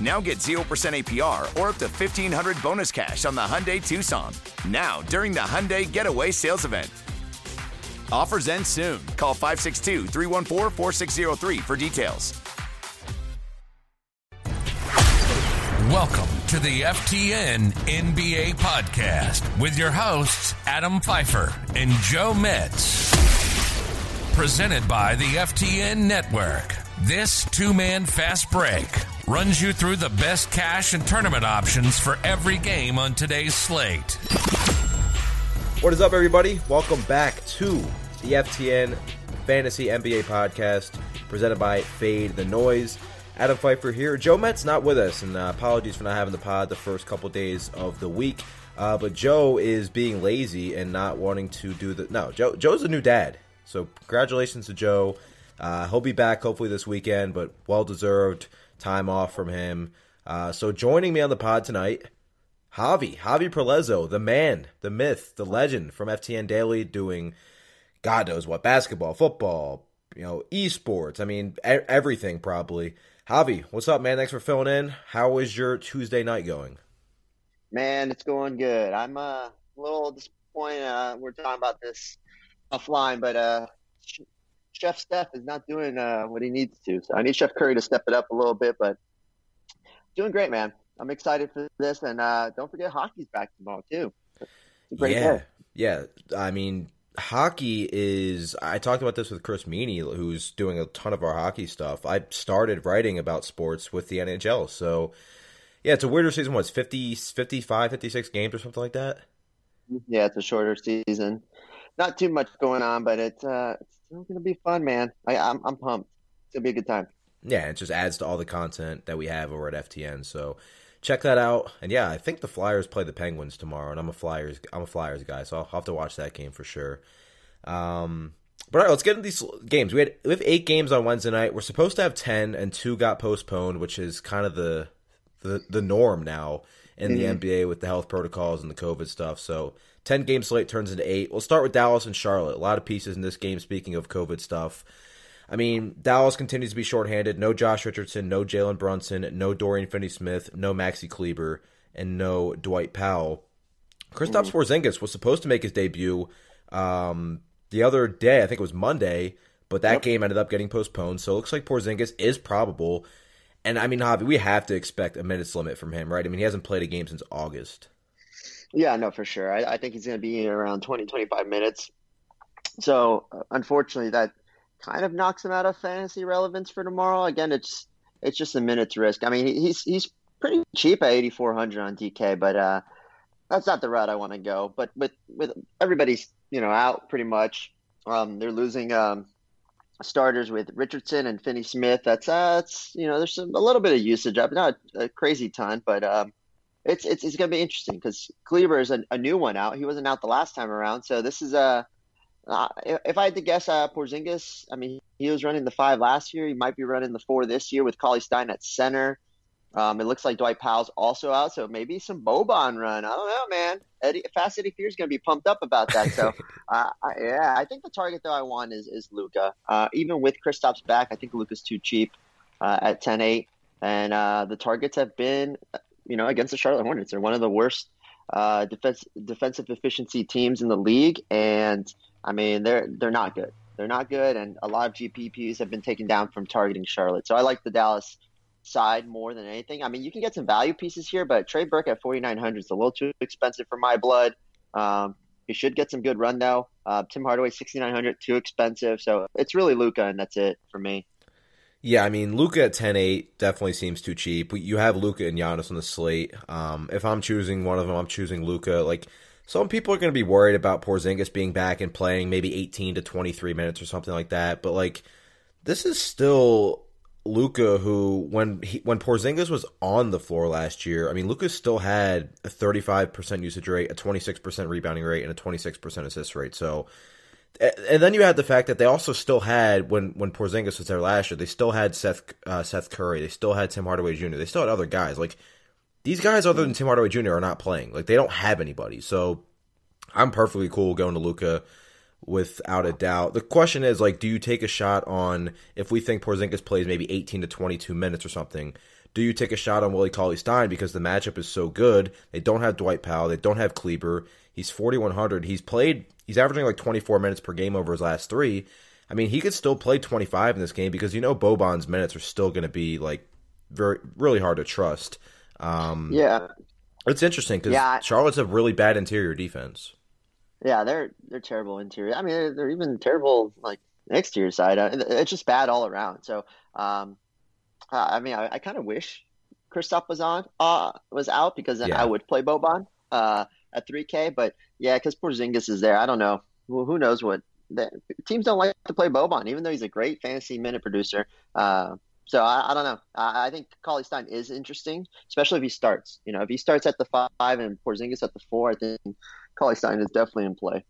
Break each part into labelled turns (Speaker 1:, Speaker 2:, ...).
Speaker 1: Now get 0% APR or up to 1500 bonus cash on the Hyundai Tucson. Now, during the Hyundai Getaway Sales Event. Offers end soon. Call 562 314 4603 for details.
Speaker 2: Welcome to the FTN NBA podcast with your hosts, Adam Pfeiffer and Joe Metz. Presented by the FTN Network. This two man fast break runs you through the best cash and tournament options for every game on today's slate.
Speaker 3: What is up, everybody? Welcome back to the FTN Fantasy NBA podcast presented by Fade the Noise. Adam Pfeiffer here. Joe Metz not with us, and uh, apologies for not having the pod the first couple days of the week. Uh, but Joe is being lazy and not wanting to do the. No, Joe. Joe's a new dad, so congratulations to Joe. Uh, he'll be back hopefully this weekend, but well deserved time off from him. Uh, so joining me on the pod tonight, Javi, Javi Perlezo, the man, the myth, the legend from FTN Daily, doing God knows what basketball, football, you know, esports. I mean, everything probably. Javi, what's up, man? Thanks for filling in. How is your Tuesday night going?
Speaker 4: Man, it's going good. I'm uh, a little disappointed. Uh, we're talking about this offline, but uh, Chef Steph is not doing uh, what he needs to. So I need Chef Curry to step it up a little bit, but doing great, man. I'm excited for this, and uh, don't forget hockey's back tomorrow too.
Speaker 3: yeah, day. yeah. I mean, hockey is I talked about this with Chris Meaney, who's doing a ton of our hockey stuff. I started writing about sports with the NHL. So yeah, it's a weirder season. What's 50, 55, 56 games or something like that?
Speaker 4: Yeah, it's a shorter season. Not too much going on, but it's uh it's still gonna be fun, man. I, I'm I'm pumped. It's gonna be a good time.
Speaker 3: Yeah, it just adds to all the content that we have over at FTN. So check that out. And yeah, I think the Flyers play the Penguins tomorrow, and I'm a Flyers I'm a Flyers guy, so I'll have to watch that game for sure. Um, but all right, let's get into these games. We had we have eight games on Wednesday night. We're supposed to have ten, and two got postponed, which is kind of the the the norm now in mm-hmm. the NBA with the health protocols and the COVID stuff. So ten game slate turns into eight. We'll start with Dallas and Charlotte. A lot of pieces in this game. Speaking of COVID stuff. I mean, Dallas continues to be shorthanded. No Josh Richardson, no Jalen Brunson, no Dorian Finney-Smith, no Maxi Kleber, and no Dwight Powell. Kristaps Porzingis was supposed to make his debut um, the other day. I think it was Monday, but that yep. game ended up getting postponed. So it looks like Porzingis is probable. And I mean, Javi, we have to expect a minutes limit from him, right? I mean, he hasn't played a game since August.
Speaker 4: Yeah, no, for sure. I, I think he's going to be around 20, 25 minutes. So, unfortunately, that kind of knocks him out of fantasy relevance for tomorrow. Again, it's it's just a minute's risk. I mean, he's he's pretty cheap at 8400 on DK, but uh, that's not the route I want to go. But with with everybody's you know out pretty much, um, they're losing um, starters with Richardson and Finney Smith. That's uh, that's you know there's some, a little bit of usage up, not a crazy ton, but um, it's it's it's gonna be interesting because Kleber is a, a, new one out. He wasn't out the last time around, so this is a. Uh, if I had to guess, uh, Porzingis, I mean, he was running the five last year. He might be running the four this year with Cauley-Stein at center. Um, it looks like Dwight Powell's also out, so maybe some Boban run. I don't know, man. Eddie, Fast Eddie Fear's going to be pumped up about that. So, uh, I, yeah, I think the target though I want is is Luka. Uh, even with Kristaps back, I think Luka's too cheap uh, at 10-8. and uh, the targets have been, you know, against the Charlotte Hornets. They're one of the worst uh, defense defensive efficiency teams in the league, and I mean they're they're not good. They're not good, and a lot of GPPs have been taken down from targeting Charlotte. So I like the Dallas side more than anything. I mean, you can get some value pieces here, but Trey Burke at 4,900 is a little too expensive for my blood. Um, he should get some good run though. Uh, Tim Hardaway 6,900 too expensive. So it's really Luka, and that's it for me.
Speaker 3: Yeah, I mean Luka at 10-8 definitely seems too cheap. You have Luka and Giannis on the slate. Um, if I'm choosing one of them, I'm choosing Luka. Like some people are going to be worried about Porzingis being back and playing maybe 18 to 23 minutes or something like that. But like this is still Luka, who when he when Porzingis was on the floor last year, I mean Luka still had a 35% usage rate, a 26% rebounding rate, and a 26% assist rate. So and then you had the fact that they also still had when when Porzingis was there last year, they still had Seth uh, Seth Curry, they still had Tim Hardaway Jr., they still had other guys. Like these guys, other than Tim Hardaway Jr., are not playing. Like they don't have anybody. So I'm perfectly cool going to Luka without a doubt. The question is like, do you take a shot on if we think Porzingis plays maybe 18 to 22 minutes or something? Do you take a shot on Willie Cauley Stein because the matchup is so good? They don't have Dwight Powell, they don't have Kleber. He's 4100. He's played He's averaging like 24 minutes per game over his last three. I mean, he could still play 25 in this game because you know Boban's minutes are still going to be like very really hard to trust. Um,
Speaker 4: yeah,
Speaker 3: it's interesting because yeah, Charlotte's a really bad interior defense.
Speaker 4: Yeah, they're they're terrible interior. I mean, they're, they're even terrible like exterior side. Uh, it's just bad all around. So, um, I mean, I, I kind of wish Kristaps was on uh, was out because then yeah. I would play Boban. Uh, at 3K. But yeah, because Porzingis is there, I don't know. Well, who knows what the, teams don't like to play Boban, even though he's a great fantasy minute producer. Uh, so I, I, don't know. I, I think Cauley Stein is interesting, especially if he starts. You know, if he starts at the five and Porzingis at the four, I think Stein is definitely in play.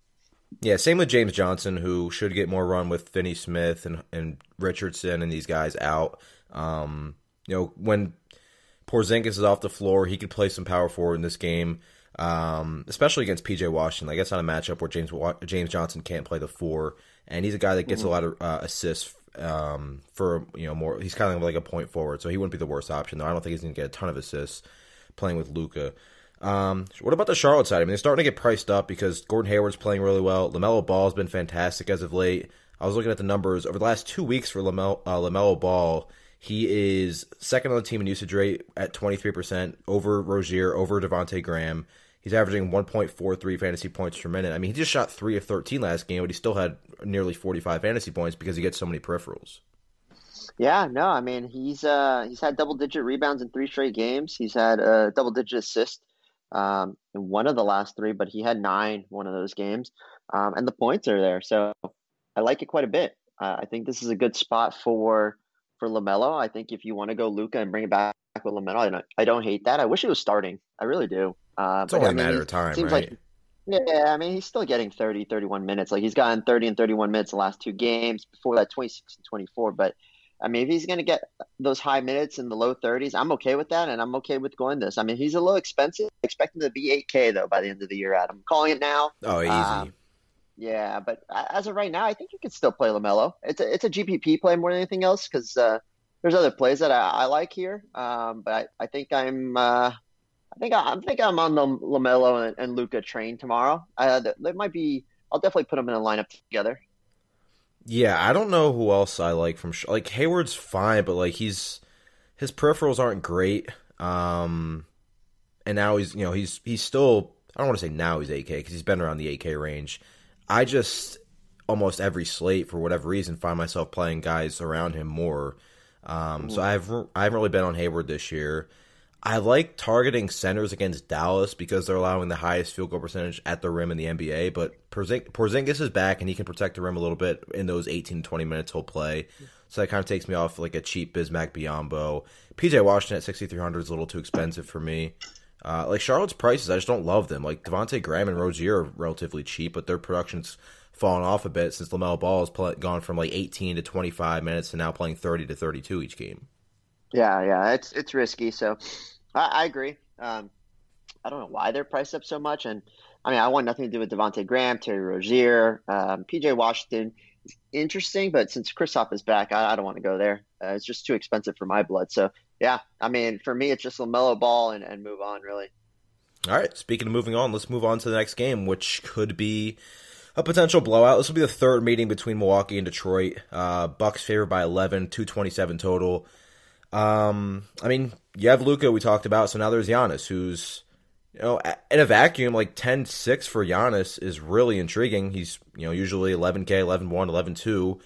Speaker 3: Yeah, same with James Johnson, who should get more run with Finney Smith and, and Richardson and these guys out. Um, you know, when Porzingis is off the floor, he could play some power forward in this game um, especially against PJ Washington. I guess on a matchup where James James Johnson can't play the four, and he's a guy that gets mm-hmm. a lot of uh, assists um, for you know more. He's kind of like a point forward, so he wouldn't be the worst option. Though I don't think he's going to get a ton of assists playing with Luka. Um, what about the Charlotte side? I mean, they're starting to get priced up because Gordon Hayward's playing really well. Lamelo Ball's been fantastic as of late. I was looking at the numbers over the last two weeks for Lamelo, uh, Lamelo Ball. He is second on the team in usage rate at 23%, over Rozier, over Devonte Graham. He's averaging 1.43 fantasy points per minute. I mean, he just shot 3 of 13 last game, but he still had nearly 45 fantasy points because he gets so many peripherals.
Speaker 4: Yeah, no, I mean, he's uh, he's had double digit rebounds in three straight games. He's had a double digit assist um, in one of the last three, but he had nine one of those games. Um, and the points are there. So I like it quite a bit. Uh, I think this is a good spot for for Lamelo. I think if you want to go Luka and bring it back with Lamelo, I don't, I don't hate that. I wish it was starting. I really do.
Speaker 3: Uh, it's only I mean, a matter of time, seems right? Like,
Speaker 4: yeah, I mean, he's still getting 30, 31 minutes. Like he's gotten 30 and 31 minutes the last two games. Before that, 26 and 24. But I mean, if he's going to get those high minutes in the low 30s, I'm okay with that, and I'm okay with going this. I mean, he's a little expensive. Expecting to be 8K though by the end of the year. Adam, I'm calling it now.
Speaker 3: Oh, easy. Um,
Speaker 4: yeah, but as of right now, I think you can still play Lamelo. It's a it's a GPP play more than anything else because uh, there's other plays that I, I like here. Um, but I, I think I'm uh, I think I, I think I'm on the Lamelo and, and Luka train tomorrow. Uh, there might be. I'll definitely put them in a lineup together.
Speaker 3: Yeah, I don't know who else I like from like Hayward's fine, but like he's his peripherals aren't great. Um, and now he's you know he's he's still I don't want to say now he's 8K because he's been around the 8K range. I just almost every slate for whatever reason find myself playing guys around him more. Um, so I've I haven't really been on Hayward this year. I like targeting centers against Dallas because they're allowing the highest field goal percentage at the rim in the NBA. But Porzingis is back and he can protect the rim a little bit in those 18 to 20 minutes he'll play. So that kind of takes me off like a cheap Bismack Biyombo. PJ Washington at 6,300 is a little too expensive for me. Uh, like Charlotte's prices, I just don't love them. Like Devonte Graham and Rozier are relatively cheap, but their production's fallen off a bit since Lamelo Ball has gone from like 18 to 25 minutes to now playing 30 to 32 each game.
Speaker 4: Yeah, yeah, it's it's risky. So I, I agree. Um, I don't know why they're priced up so much, and I mean I want nothing to do with Devonte Graham, Terry Rozier, um, PJ Washington. Interesting, but since Kristaps is back, I, I don't want to go there. Uh, it's just too expensive for my blood. So yeah, I mean for me, it's just Lamelo Ball and, and move on really.
Speaker 3: All right. Speaking of moving on, let's move on to the next game, which could be a potential blowout. This will be the third meeting between Milwaukee and Detroit. Uh, Bucks favored by 11, 227 total. Um, I mean, you have Luka we talked about, so now there's Giannis, who's you know in a vacuum like 10-6 for Giannis is really intriguing. He's you know usually 11k, 11-1, 11-2.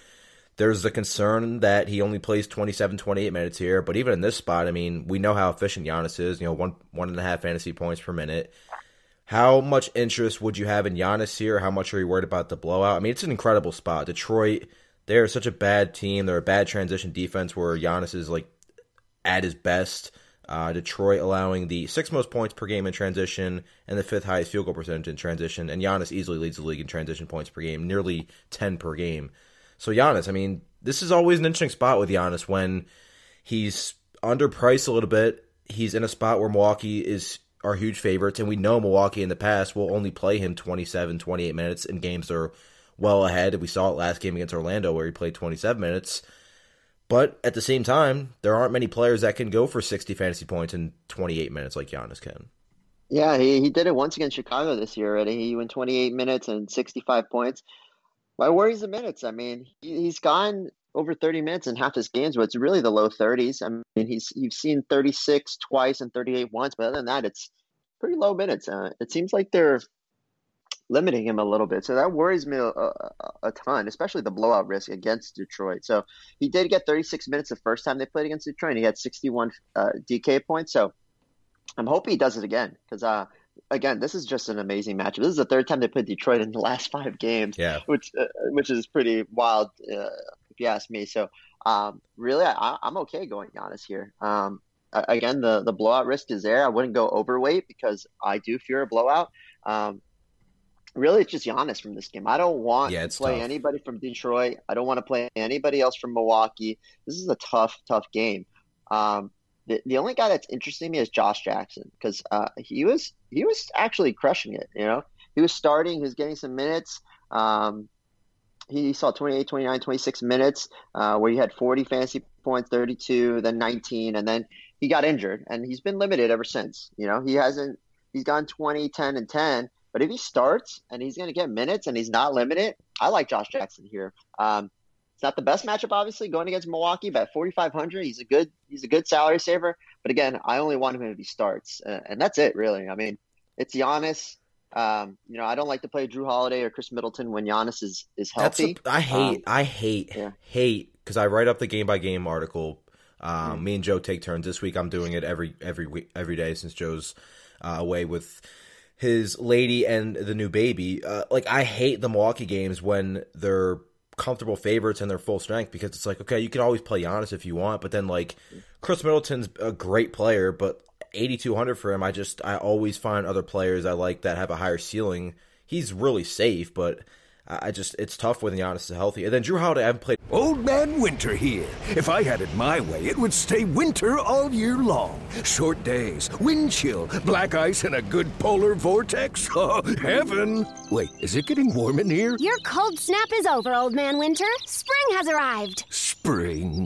Speaker 3: there's the concern that he only plays 27, 28 minutes here. But even in this spot, I mean, we know how efficient Giannis is. You know, one one and a half fantasy points per minute. How much interest would you have in Giannis here? How much are you worried about the blowout? I mean, it's an incredible spot. Detroit, they're such a bad team. They're a bad transition defense where Giannis is like at his best. Uh, Detroit allowing the sixth most points per game in transition and the fifth highest field goal percentage in transition. And Giannis easily leads the league in transition points per game, nearly 10 per game. So Giannis, I mean, this is always an interesting spot with Giannis when he's underpriced a little bit. He's in a spot where Milwaukee is are huge favorites, and we know Milwaukee in the past will only play him 27, 28 minutes in games that are well ahead. We saw it last game against Orlando where he played 27 minutes. But at the same time, there aren't many players that can go for 60 fantasy points in 28 minutes like Giannis can.
Speaker 4: Yeah, he, he did it once against Chicago this year already. He went 28 minutes and 65 points. My worries the minutes. I mean, he, he's gone over 30 minutes in half his games, but it's really the low 30s. I mean, he's you've seen 36 twice and 38 once, but other than that, it's pretty low minutes. Uh, it seems like they're limiting him a little bit, so that worries me a, a, a, ton, especially the blowout risk against Detroit. So he did get 36 minutes the first time they played against Detroit, and he had 61 uh, DK points. So I'm hoping he does it again because uh, again, this is just an amazing matchup. This is the third time they played Detroit in the last five games,
Speaker 3: yeah.
Speaker 4: which uh, which is pretty wild uh, if you ask me. So um, really, I, am okay going Giannis here. Um, again, the the blowout risk is there. I wouldn't go overweight because I do fear a blowout. Um, really, it's just Giannis from this game. I don't want
Speaker 3: yeah,
Speaker 4: to play
Speaker 3: tough.
Speaker 4: anybody from Detroit. I don't want to play anybody else from Milwaukee. This is a tough, tough game. Um, the, the only guy that's interesting me is Josh Jackson because uh, he was he was actually crushing it. You know, he was starting, he was getting some minutes. Um, he saw 28, 29, 26 minutes uh, where he had 40 fantasy points, 32, then 19, and then he got injured, and he's been limited ever since. You know, he hasn't he's gone 20, 10, and 10. But if he starts and he's going to get minutes and he's not limited, I like Josh Jackson here. Um, it's not the best matchup, obviously, going against Milwaukee, but at 4,500, he's a good he's a good salary saver. But again, I only want him if he starts, uh, and that's it, really. I mean, it's Giannis. Um, you know, I don't like to play Jrue Holiday or Khris Middleton when Giannis is is healthy.
Speaker 3: A, I hate,
Speaker 4: um,
Speaker 3: I hate,
Speaker 4: yeah.
Speaker 3: hate because I write up the game by game article. Um,
Speaker 4: Mm.
Speaker 3: Me and Joe take turns. This week, I'm doing it every every week, every day since Joe's uh, away with his lady and the new baby. Uh, like I hate the Milwaukee games when they're comfortable favorites and they're full strength because it's like okay, you can always play Giannis if you want, but then like Khris Middleton's a great player, but 8200 for him, I just I always find other players I like that have a higher ceiling. He's really safe, but I just it's tough when Giannis is healthy. And then Jrue Holiday, I haven't played.
Speaker 5: Old Man Winter here. If I had it my way, it would stay winter all year long. Short days, wind chill, black ice, and a good polar vortex. Oh, heaven! Wait, is it getting warm in here?
Speaker 6: Your cold snap is over, Old Man Winter. Spring has arrived.
Speaker 5: Spring.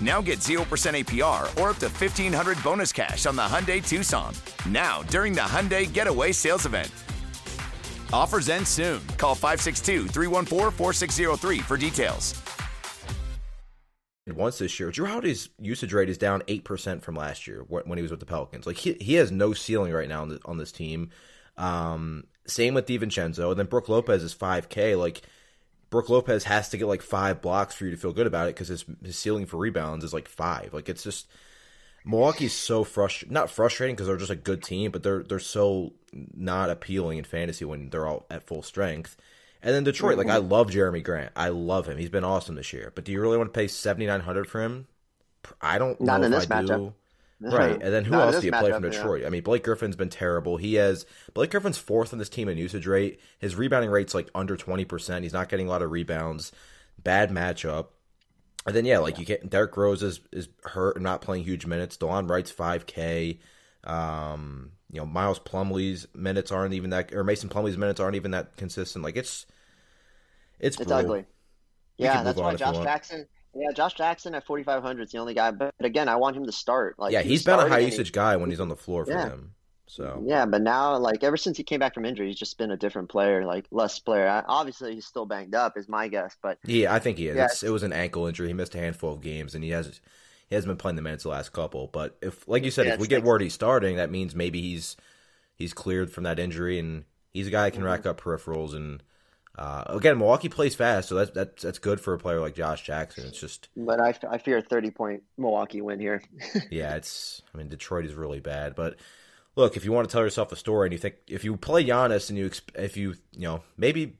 Speaker 1: Now get 0% APR or up to 1500 bonus cash on the Hyundai Tucson. Now, during the Hyundai Getaway Sales Event. Offers end soon. Call 562 314 4603 for details.
Speaker 3: once this year. Holiday's usage rate is down eight percent from last year when he was with the Pelicans. Like he he has no ceiling right now on, the, on this team. Um, same with DiVincenzo, and then Brook Lopez is five K. Like Brook Lopez has to get like five blocks for you to feel good about it because his his ceiling for rebounds is like five. Like it's just Milwaukee's so frustrating. Not frustrating because they're just a good team, but they're they're so not appealing in fantasy when they're all at full strength. And then Detroit, like I love Jerami Grant. I love him. He's been awesome this year. But do you really want to pay seventy nine hundred for him? I don't
Speaker 4: Not
Speaker 3: know
Speaker 4: in this
Speaker 3: I
Speaker 4: matchup.
Speaker 3: do. Right, and then who else do you play from
Speaker 4: matchup, yeah.
Speaker 3: Detroit? I mean, Blake Griffin's been terrible. He has Blake Griffin's fourth on this team in usage rate. His rebounding rate's like under twenty percent. He's not getting a lot of rebounds. Bad matchup. And then yeah, like you can't. Derrick Rose is is hurt and not playing huge minutes. Delon Wright's five K. Um, you know, Miles Plumlee's minutes aren't even that, or Mason Plumlee's minutes aren't even that consistent. Like it's it's
Speaker 4: It's
Speaker 3: brutal.
Speaker 4: ugly. Yeah, that's why Josh. Jackson. Yeah, Josh Jackson at 4,500 is the only guy. But again, I want him to start. Like,
Speaker 3: yeah,
Speaker 4: he
Speaker 3: he's been a high usage guy when he's on the floor for
Speaker 4: Yeah.
Speaker 3: them. So
Speaker 4: Yeah, but now, like, ever since he came back from injury, he's just been a different player, like, less player. I, obviously, he's still banged up, is my guess. But
Speaker 3: yeah, I think he is.
Speaker 4: Yeah.
Speaker 3: It's, it was an ankle injury. He missed a handful of games, and he has he hasn't been playing the minutes the last couple. But if, like you said,
Speaker 4: Yeah,
Speaker 3: if we get word he's starting, that means maybe he's he's cleared from that injury, and he's a guy that can
Speaker 4: Mm-hmm.
Speaker 3: rack up peripherals. And uh, again, Milwaukee plays fast, so that's that's that's good for a player like Josh Jackson. It's just
Speaker 4: but I, I fear a 30 point Milwaukee win here.
Speaker 3: yeah, it's. I mean, Detroit is really bad, but look, if you want to tell yourself a story and you think if you play Giannis and you if you you know maybe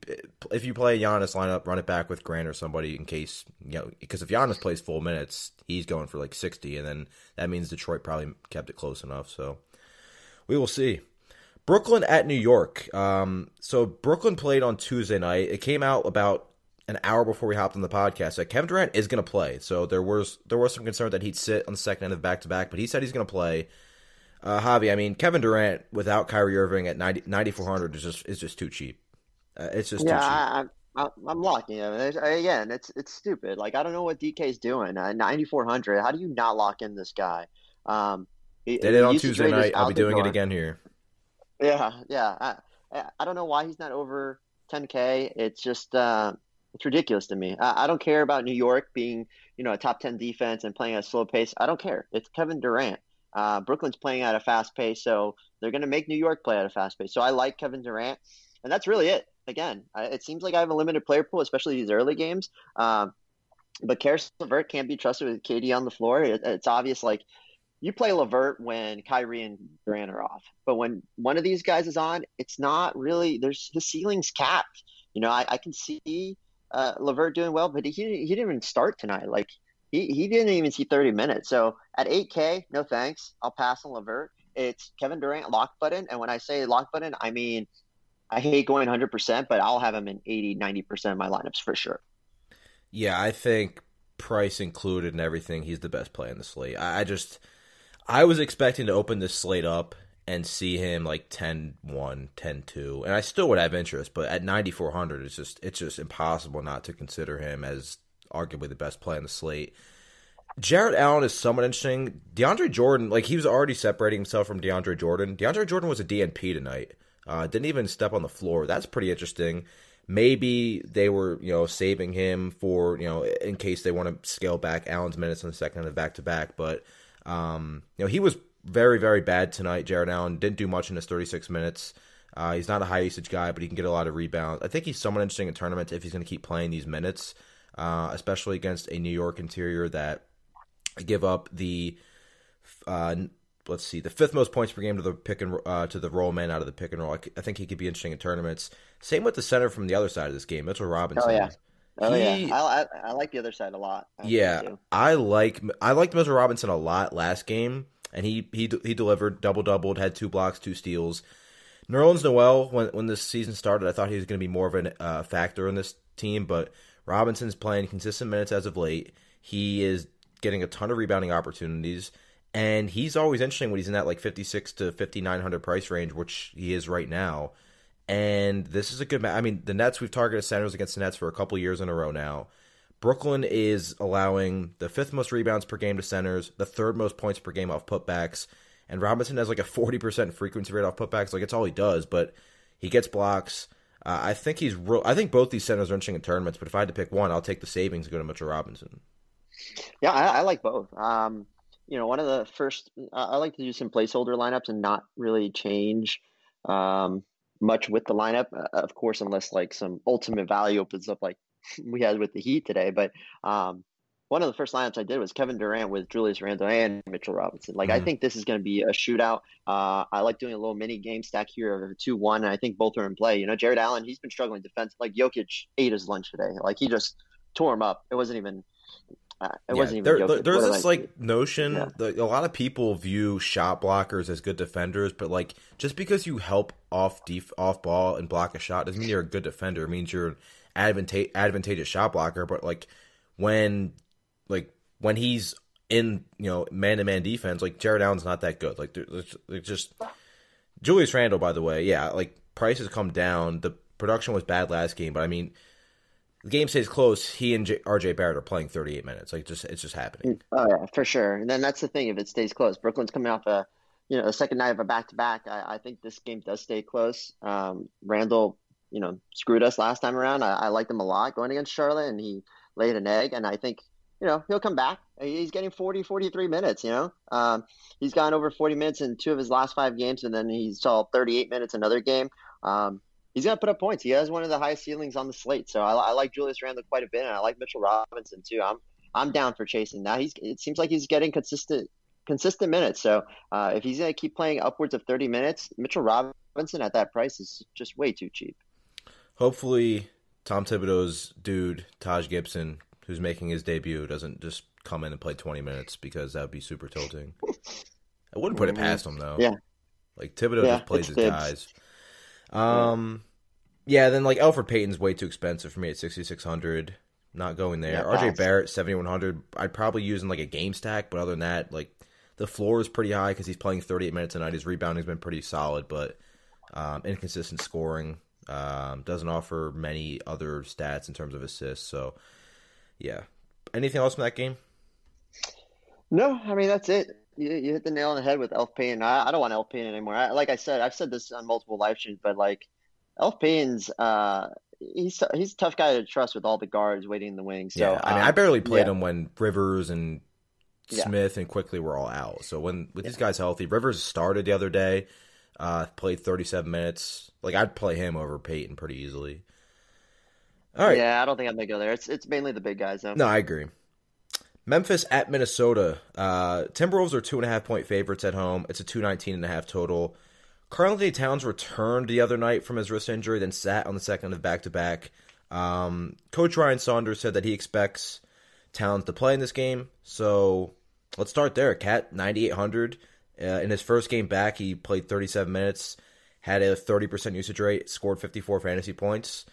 Speaker 3: if you play Giannis lineup, run it back with Grant or somebody in case you know because if Giannis plays full minutes, he's going for like sixty, and then that means Detroit probably kept it close enough. So we will see. Brooklyn at New York. Um, so Brooklyn played on Tuesday night. It came out about an hour before we hopped on the podcast that Kevin Durant is going to play. So there was there was some concern that he'd sit on the second end of back to back, but he said he's going to play. Uh, Javi, I mean Kevin Durant without Kyrie Irving at 90, 9400 is just is just too cheap. Uh, it's just
Speaker 4: yeah,
Speaker 3: too cheap.
Speaker 4: I, I'm locking him. Again, it's it's stupid. Like, I don't know what DK's doing. Uh, 9,400. How do you not lock in this guy? Um, he-
Speaker 3: Did it on Tuesday night. I'll be doing it again here.
Speaker 4: Yeah, yeah. I, I- don't know why he's not over 10K. It's just uh, it's ridiculous to me. I, I don't care about New York being, you know, a top 10 defense and playing at a slow pace. I don't care. It's Kevin Durant. Uh, Brooklyn's playing at a fast pace, so they're going to make New York play at a fast pace. So I like Kevin Durant, and that's really it. Again, I, it seems like I have a limited player pool, especially these early games. Um, but Caris LeVert can't be trusted with KD on the floor. It, it's obvious, like you play Levert when Kyrie and Durant are off, but when one of these guys is on, it's not really. There's the ceiling's capped. You know, I, I can see uh, Levert doing well, but he he didn't even start tonight. Like he he didn't even see 30 minutes. So at 8K, no thanks. I'll pass on Levert. It's Kevin Durant lock button, and when I say lock button, I mean I hate going 100%, but I'll have him in 80, 90% of my lineups for sure.
Speaker 3: Yeah, I think price included and everything, he's the best play in the slate. I, I just I was expecting to open this slate up and see him like 10-1, 10-2, and I still would have interest, but at 9400 it's just it's just impossible not to consider him as arguably the best play in the slate. Jarrett Allen is somewhat interesting. DeAndre Jordan, like he was already separating himself from DeAndre Jordan. DeAndre Jordan was a DNP tonight. Uh, didn't even step on the floor. That's pretty interesting. Maybe they were, you know, saving him for, you know, in case they want to scale back Allen's minutes in the second and back to back. But, um, you know, he was very, very bad tonight. Jarrett Allen didn't do much in his 36 minutes. Uh, he's not a high usage guy, but he can get a lot of rebounds. I think he's somewhat interesting in tournaments if he's going to keep playing these minutes, uh, especially against a New York interior that give up the uh, let's see the fifth most points per game to the pick and uh, to the roll man out of the pick and roll. I think he could be interesting in tournaments. Same with the center from the other side of this game, Mitchell Robinson.
Speaker 4: Oh, yeah. Oh
Speaker 3: He-
Speaker 4: yeah, I, I, I like the other side a lot. I
Speaker 3: yeah. I like I liked Mitchell Robinson a lot last game, and he he he delivered double doubled, had two blocks, two steals. Nerlens Noel, when when this season started, I thought he was going to be more of a uh, factor in this team, but Robinson's playing consistent minutes as of late. He is getting a ton of rebounding opportunities, and he's always interesting when he's in that like fifty six to fifty nine hundred price range, which he is right now. And this is a good match. I mean, the Nets we've targeted centers against the Nets for a couple years in a row now. Brooklyn is allowing the fifth most rebounds per game to centers, the third most points per game off putbacks, and Robinson has like a 40% frequency rate off putbacks. Like, it's all he does, but he gets blocks. Uh, I think he's real. I think both these centers are interesting in tournaments, but if I had to pick one, I'll take the savings and go to Mitchell Robinson.
Speaker 4: Yeah, I, I like both. Um, you know, one of the first, I, like to do some placeholder lineups and not really change um, much with the lineup, uh, of course, unless like some ultimate value opens up like we had with the Heat today. But um, one of the first lineups I did was Kevin Durant with Julius Randle and Mitchell Robinson. Like, I
Speaker 3: Mhm.
Speaker 4: think this is going to be a shootout. Uh, I like doing a little mini game stack here of 2 1, and I think both are in play. You know, Jarrett Allen, he's been struggling defense. Like, Jokic ate his lunch today. Like, he just tore him up. It wasn't even. It
Speaker 3: Yeah,
Speaker 4: wasn't even.
Speaker 3: there- there- there's this
Speaker 4: I-
Speaker 3: like notion
Speaker 4: Yeah.
Speaker 3: that a lot of people view shot blockers as good defenders, but like just because you help off def- off ball and block a shot doesn't mean you're a good defender. It means you're an advanta- advantageous shot blocker. But like when like when he's in you know man to man defense, like Jarrett Allen's not that good. Like there- there's, there's just Julius Randle, by the way, yeah, like prices come down. The production was bad last game, but I mean the game stays close, he and J- RJ Barrett are playing 38 minutes. Like just it's just happening.
Speaker 4: Oh yeah, for sure. And then that's the thing. If it stays close, Brooklyn's coming off a you know the second night of a back to back. I think this game does stay close. Um, Randle, you know, screwed us last time around. I, I liked him a lot going against Charlotte, and he laid an egg. And I think you know he'll come back. He's getting 40, 43 minutes. You know, um, he's gotten over 40 minutes in two of his last five games, and then he saw 38 minutes another game. Um, he's going to put up points. He has one of the highest ceilings on the slate. So I, I, like Julius Randle quite a bit, and I like Mitchell Robinson too. I'm I'm down for chasing that. He's it seems like he's getting consistent consistent minutes. So uh, if he's going to keep playing upwards of 30 minutes, Mitchell Robinson at that price is just way too cheap.
Speaker 3: Hopefully, Tom Thibodeau's dude Taj Gibson, who's making his debut, doesn't just come in and play 20 minutes because that would be super tilting. I wouldn't put it past him though.
Speaker 4: Yeah.
Speaker 3: Like Thibodeau yeah, just plays his guys. Um, yeah. yeah. then like Elfrid Payton's way too expensive for me at sixty six hundred. Not going there. Yeah, RJ Barrett seventy one hundred. I'd probably use in like a game stack, but other than that, like the floor is pretty high because he's playing thirty eight minutes a night. His rebounding's been pretty solid, but um, inconsistent scoring. Um, doesn't offer many other stats in terms of assists. So, yeah. Anything else from that game?
Speaker 4: No, I mean that's it you, you hit the nail on the head with Elf Payton. I, I don't want Elf Payton anymore. I, like I said, I've said this on multiple live streams, but like Elf Payton's, uh, he's he's a tough guy to trust with all the guards waiting in the wings. So
Speaker 3: yeah, I mean, um, I barely played yeah. him when Rivers and Smith yeah. and Quickley were all out. So when with these guys healthy, Rivers started the other day, uh, played 37 minutes. Like I'd play him over Payton pretty easily.
Speaker 4: All right. Yeah, I don't think I'm gonna go there. It's it's mainly the big guys though.
Speaker 3: No, I agree. Memphis at Minnesota. Uh, Timberwolves are two and a half point favorites at home. It's a two nineteen and a half total. Karl-Anthony Towns returned the other night from his wrist injury, then sat on the second of back to back. Coach Ryan Saunders said that he expects Towns to play in this game. So let's start there. KAT ninety eight hundred. Uh, in his first game back, he played thirty seven minutes, had a thirty percent usage rate, scored fifty four fantasy points.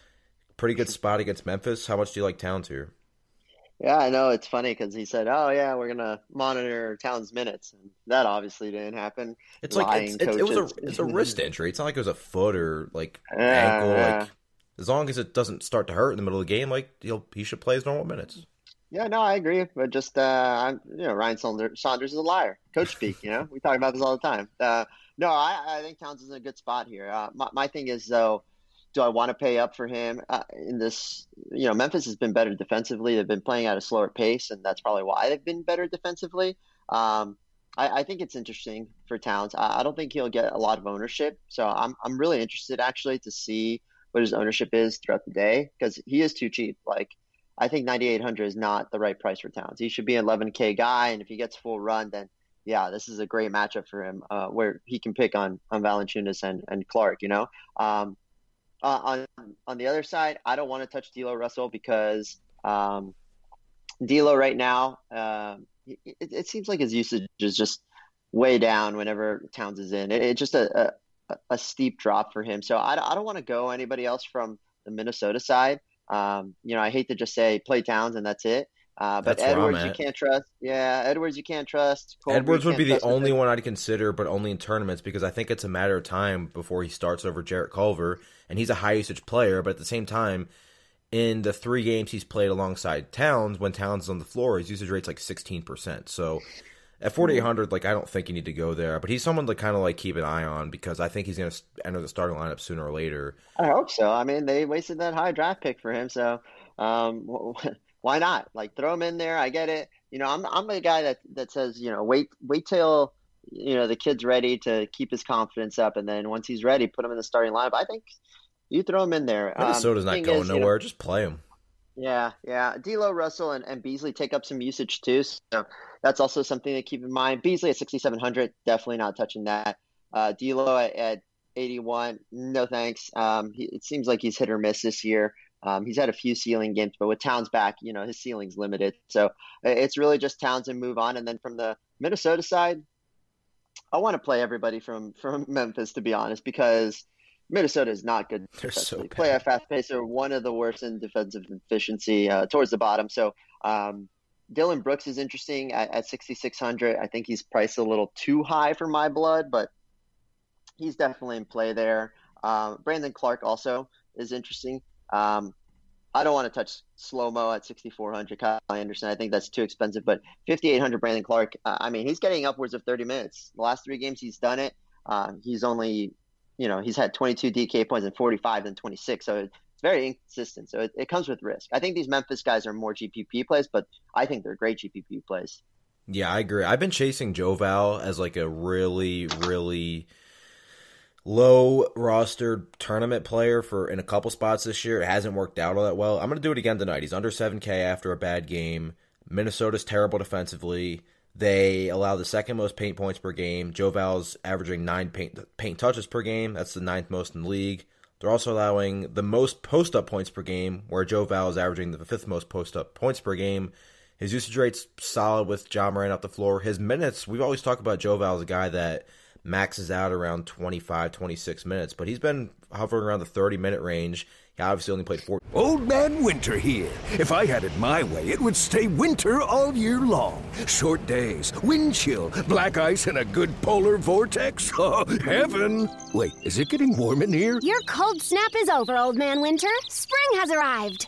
Speaker 3: Pretty good spot against Memphis. How much do you like Towns here?
Speaker 4: Yeah, I know it's funny because he said, "Oh yeah, we're gonna monitor Towns' minutes," and that obviously didn't happen.
Speaker 3: It's like it's, it's, it was a it's a wrist injury. It's not like it was a foot or like yeah, ankle. Yeah. Like as long as it doesn't start to hurt in the middle of the game, like he'll he should play his normal minutes.
Speaker 4: Yeah, no, I agree. But just uh, I'm, you know, Ryan Saunders, Saunders is a liar. Coach speak. You know, we talk about this all the time. Uh, no, I, I think Towns is in a good spot here. Uh, my my thing is though do I want to pay up for him uh, in this? You know, Memphis has been better defensively. They've been playing at a slower pace, and that's probably why they've been better defensively. Um, I, I, think it's interesting for Towns. I, I, don't think he'll get a lot of ownership, so I'm I'm really interested actually to see what his ownership is throughout the day because he is too cheap. Like I think 9,800 is not the right price for Towns. He should be an 11k guy, and if he gets full run, then yeah, this is a great matchup for him uh, where he can pick on on Valanciunas and and Clarke. You know. Um, uh, on on the other side, I don't want to touch D'Lo Russell because um, D'Lo right now, uh, it, it, seems like his usage is just way down whenever Towns is in. It, it's just a, a, a steep drop for him. So I, I don't want to go anybody else from the Minnesota side. Um, you know, I hate to just say play Towns and that's it. Uh, but that's Edwards, you can't trust. Yeah, Edwards, you can't trust.
Speaker 3: Colby, Edwards would be the only one I'd consider, but only in tournaments because I think it's a matter of time before he starts over Jarrett Culver, and he's a high usage player. But at the same time, in the three games he's played alongside Towns, when Towns is on the floor, his usage rate's like sixteen percent. So at forty eight hundred, like I don't think you need to go there. But he's someone to kind of like keep an eye on because I think he's going to enter the starting lineup sooner or later.
Speaker 4: I hope so. I mean, they wasted that high draft pick for him, so. Um, why not? Like throw him in there. I get it. You know, I'm I'm the guy that that says you know wait wait till you know the kid's ready to keep his confidence up, and then once he's ready, put him in the starting lineup. I think you throw him in there.
Speaker 3: Minnesota's um, not going is, nowhere. You know, Just play him.
Speaker 4: Yeah, yeah. D'Lo, Russell, and, and Beasley take up some usage too, so that's also something to keep in mind. Beasley at 6,700, definitely not touching that. Uh, D'Lo at, at 81, no thanks. Um, he, it seems like he's hit or miss this year. Um, he's had a few ceiling games, but with Towns back, you know, his ceiling's limited. So it's really just Towns and move on. And then from the Minnesota side, I want to play everybody from from Memphis to be honest, because Minnesota is not good.
Speaker 3: They're so bad.
Speaker 4: Play at fast pace. They're one of the worst in defensive efficiency uh, towards the bottom. So um, Dillon Brooks is interesting at, at 6,600. I think he's priced a little too high for my blood, but he's definitely in play there. Um, Brandon Clarke also is interesting. Um, I don't want to touch slow mo at 6,400. Kyle Anderson, I think that's too expensive. But 5,800 Brandon Clarke, uh, I mean, he's getting upwards of 30 minutes. The last three games he's done it. Uh, he's only, you know, he's had 22 DK points and 45 and 26. So it's very inconsistent. So it, it comes with risk. I think these Memphis guys are more GPP plays, but I think they're great GPP plays.
Speaker 3: Yeah, I agree. I've been chasing Joe Val as like a really, really low rostered tournament player for in a couple spots this year. It hasn't worked out all that well. I'm going to do it again tonight. He's under 7K after a bad game. Minnesota's terrible defensively. They allow the second most paint points per game. Joe Val's averaging nine paint paint touches per game. That's the ninth most in the league. They're also allowing the most post up points per game, where Joe Val is averaging the fifth most post up points per game. His usage rate's solid with Ja Morant off the floor. His minutes, we've always talked about Joe Val as a guy that maxes out around 25, 26 minutes, but he's been hovering around the 30 minute range. He obviously only played four.
Speaker 5: Old Man Winter here. If I had it my way, it would stay winter all year long. Short days, wind chill, black ice, and a good polar vortex. Oh, heaven! Wait, is it getting warm in here?
Speaker 6: Your cold snap is over, Old Man Winter. Spring has arrived.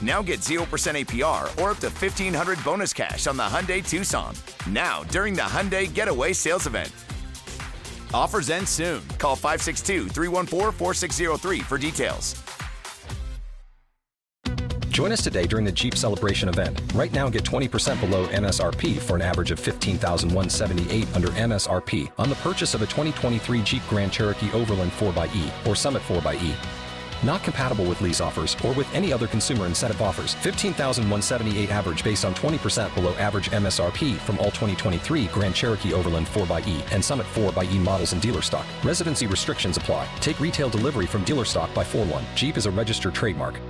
Speaker 1: Now get 0% APR or up to 1500 bonus cash on the Hyundai Tucson. Now, during the Hyundai Getaway Sales Event. Offers end soon. Call 562 314 4603 for details.
Speaker 7: Join us today during the Jeep Celebration event. Right now, get 20% below MSRP for an average of 15178 under MSRP on the purchase of a 2023 Jeep Grand Cherokee Overland 4xE or Summit 4xE. Not compatible with lease offers or with any other consumer incentive offers. 15,178 average based on 20% below average MSRP from all 2023 Grand Cherokee Overland 4xE and Summit 4xE models in dealer stock. Residency restrictions apply. Take retail delivery from dealer stock by 4 1. Jeep is a registered trademark.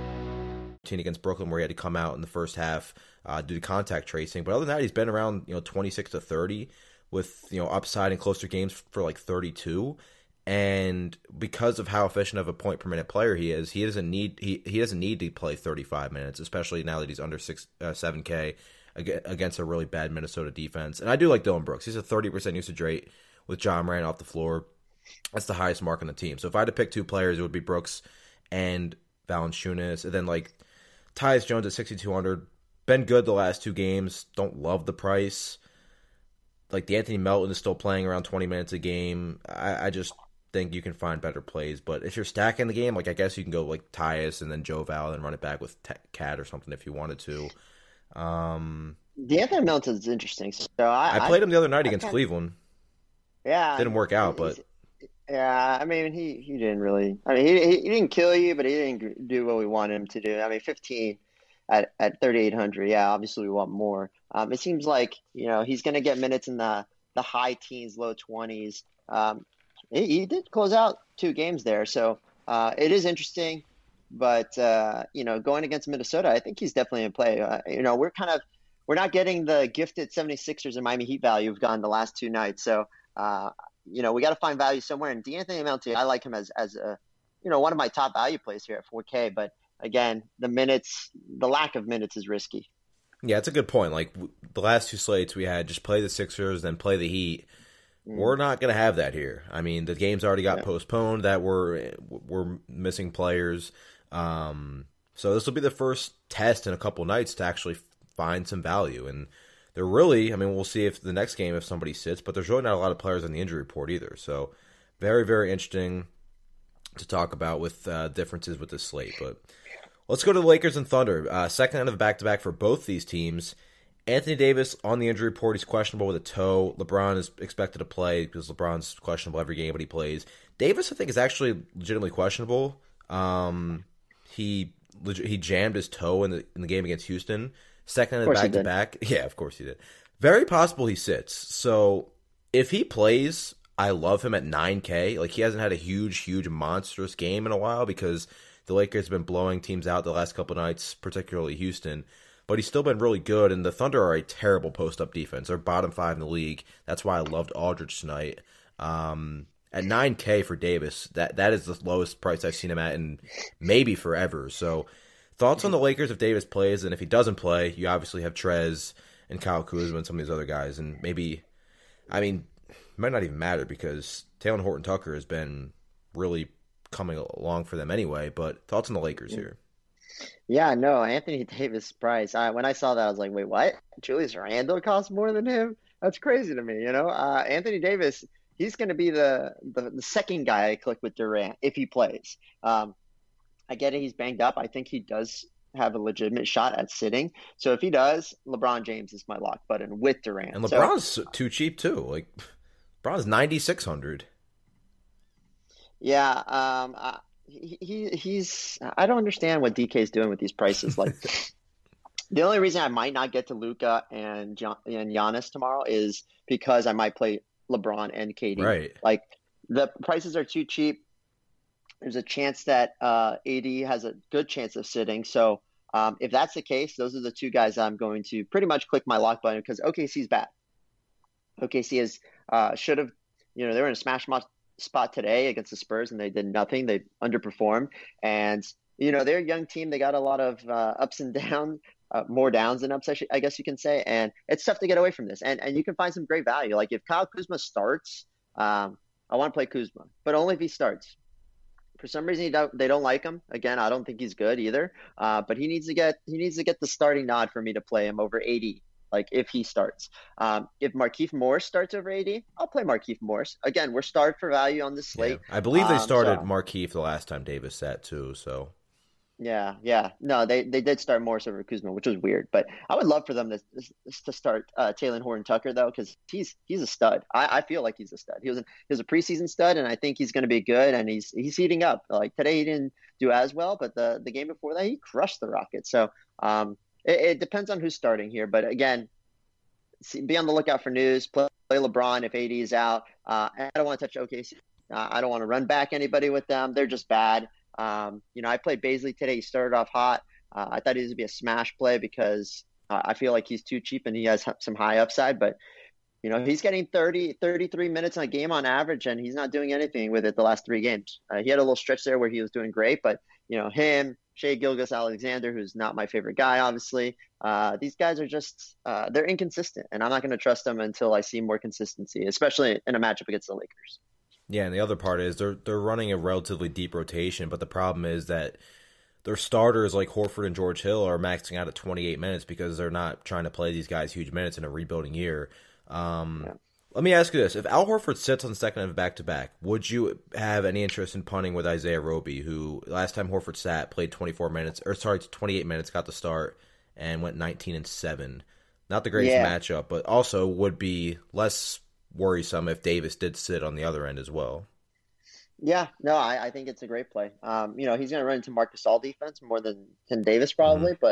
Speaker 3: Team Against Brooklyn, where he had to come out in the first half uh, due to contact tracing. But other than that, he's been around you know 26 to 30 with you know upside in closer games for like 32 and because of how efficient of a point per minute player he is, he doesn't need he, he doesn't need to play 35 minutes, especially now that he's under six uh, 7K against a really bad Minnesota defense. And I do like Dillon Brooks. He's a 30% usage rate with John Morant off the floor. That's the highest mark on the team. So if I had to pick two players, it would be Brooks and Valanciunas, and then like Tyus Jones at 6200. Been good the last two games. Don't love the price. Like De'Anthony Melton is still playing around 20 minutes a game. I, I just think you can find better plays. But if you're stacking the game, like I guess you can go like Tyus and then Joe Val and run it back with KAT or something if you wanted to. Um,
Speaker 4: De'Anthony Melton's interesting. So I,
Speaker 3: I played him the other night I, against I Cleveland.
Speaker 4: Yeah,
Speaker 3: didn't work out, but
Speaker 4: yeah, I mean he he didn't really. I mean he he didn't kill you, but he didn't do what we wanted him to do. I mean 15 at at 3800. Yeah, obviously we want more. Um, it seems like you know he's going to get minutes in the the high teens, low 20s. Um, he, he did close out two games there, so uh, it is interesting. But uh, you know, going against Minnesota, I think he's definitely in play. Uh, you know, we're kind of we're not getting the gifted 76ers and Miami Heat value we've gotten the last two nights. So uh, you know, we got to find value somewhere. And De'Anthony Melton, I like him as as a you know one of my top value plays here at 4K. But again, the minutes, the lack of minutes is risky.
Speaker 3: Yeah, it's a good point. Like the last two slates we had, just play the Sixers, then play the Heat. Mm. We're not going to have that here. I mean, the games already got yeah. postponed that we were were missing players. Um, so this will be the first test in a couple nights to actually find some value. And they're really, I mean, we'll see if the next game if somebody sits, but there's really not a lot of players on the injury report either. So very very interesting to talk about with uh, differences with this slate. But let's go to the Lakers and Thunder. Uh, second end of back to back for both these teams. Anthony Davis on the injury report. He's questionable with a toe. LeBron is expected to play because LeBron's questionable every game, but he plays. Davis, I think, is actually legitimately questionable. Um, he he jammed his toe in the in the game against Houston. Second in back to back. Yeah, of course he did. Very possible he sits. So if he plays, I love him at 9K. Like he hasn't had a huge, huge monstrous game in a while because the Lakers have been blowing teams out the last couple nights, particularly Houston. But he's still been really good, and the Thunder are a terrible post up defense. They're bottom five in the league. That's why I loved Aldridge tonight. Um, at 9K for Davis, that that is the lowest price I've seen him at in maybe forever. So, thoughts on the Lakers if Davis plays, and if he doesn't play, you obviously have Trez and Kyle Kuzma and some of these other guys, and maybe, I mean, it might not even matter because Talen Horton Tucker has been really coming along for them anyway. But thoughts on the Lakers here?
Speaker 4: Yeah, no, Anthony Davis price. I, when I saw that, I was like, wait, what? Julius Randle costs more than him? That's crazy to me. You know, uh, Anthony Davis he's going to be the, the, the second guy I click with Durant if he plays. Um, I get it; he's banged up. I think he does have a legitimate shot at sitting. So if he does, LeBron James is my lock button with Durant.
Speaker 3: And LeBron's so, too cheap too. Like LeBron's ninety six hundred.
Speaker 4: Yeah, um, he, he he's. I don't understand what DK is doing with these prices. Like. the only reason I might not get to Luka and John, and Giannis tomorrow is because I might play LeBron and KD.
Speaker 3: Right.
Speaker 4: Like the prices are too cheap. There's a chance that uh, AD has a good chance of sitting. So um, if that's the case, those are the two guys I'm going to pretty much click my lock button because OKC's bad. OKC is uh, should have, you know, they were in a smash spot today against the Spurs and they did nothing. They underperformed, and you know they're a young team. They got a lot of uh, ups and downs uh, more downs than ups, I guess you can say. And it's tough to get away from this. And and you can find some great value. Like if Kyle Kuzma starts, um, I want to play Kuzma, but only if he starts. For some reason, don't, they don't like him. Again, I don't think he's good either. Uh, but he needs to get he needs to get the starting nod for me to play him over AD. Like if he starts, um, if Markieff Morris starts over AD, I'll play Markieff Morris. Again, we're starred for value on this slate.
Speaker 3: Yeah. I believe they started
Speaker 4: um, so.
Speaker 3: Markieff the last time Davis sat too. So
Speaker 4: yeah, yeah. No, they, they did start Morris over Kuzma, which was weird. But I would love for them to to start uh, Talen Horton Tucker though, because he's he's a stud. I, I feel like he's a stud. He was a, he was a preseason stud, and I think he's going to be good. And he's he's heating up. Like today, he didn't do as well, but the the game before that, he crushed the Rockets. So um, it, it depends on who's starting here. But again, see, be on the lookout for news. Play, play LeBron if AD is out. Uh, I don't want to touch OKC. Uh, I don't want to run back anybody with them. They're just bad. Um, you know, I played Bazley today. He started off hot. Uh, I thought he was going to be a smash play because uh, I feel like he's too cheap and he has some high upside. But, you know, he's getting 30, 33 minutes a game on average, and he's not doing anything with it the last three games. Uh, he had a little stretch there where he was doing great, but, you know, him, Shai Gilgeous-Alexander, who's not my favorite guy, obviously. Uh, these guys are just uh, they're inconsistent, and I'm not going to trust them until I see more consistency, especially in a matchup against the Lakers.
Speaker 3: Yeah, and the other part is they're they're running a relatively deep rotation, but the problem is that their starters like Horford and George Hill are maxing out at 28 minutes because they're not trying to play these guys huge minutes in a rebuilding year. Um, yeah. Let me ask you this: If Al Horford sits on second of back to back, would you have any interest in punting with Isaiah Roby, who last time Horford sat played 24 minutes, or sorry, 28 minutes, got the start, and went 19 and seven? Not the greatest yeah. matchup, but also would be less worrisome if Davis did sit on the other end as well.
Speaker 4: Yeah, no, I, I think it's a great play. Um, you know, he's going to run into Marc Gasol defense more than Tim Davis probably, mm-hmm.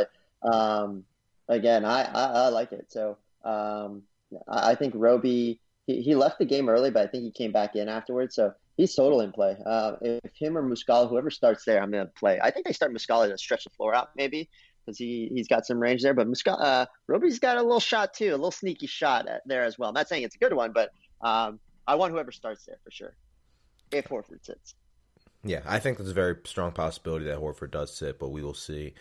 Speaker 4: but um, again, I, I, I, like it. So um, I, I think Roby he, he left the game early, but I think he came back in afterwards. So he's total in play. Uh, if him or Muscala, whoever starts there, I'm going to play. I think they start Muscala to stretch the floor out maybe because he he's got some range there. But Musca, uh, Roby's got a little shot too, a little sneaky shot there as well. I'm not saying it's a good one, but um, I want whoever starts there for sure. If Horford sits.
Speaker 3: Yeah, I think there's a very strong possibility that Horford does sit, but we will see.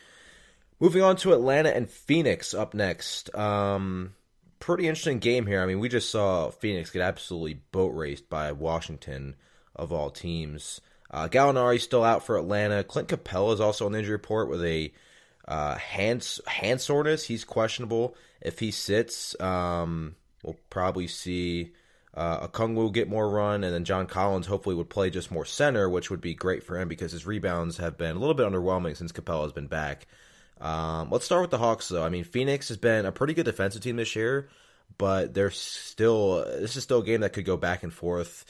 Speaker 3: Moving on to Atlanta and Phoenix up next. Um, pretty interesting game here. I mean, we just saw Phoenix get absolutely boat raced by Washington of all teams. Uh, Gallinari's still out for Atlanta. Clint Capela is also on the injury report with a uh, hand hand soreness. He's questionable. If he sits, um, we'll probably see uh, Okongwu get more run, and then John Collins hopefully would play just more center, which would be great for him because his rebounds have been a little bit underwhelming since Capella has been back. Um, let's start with the Hawks, though. I mean, Phoenix has been a pretty good defensive team this year, but they're still this is still a game that could go back and forth.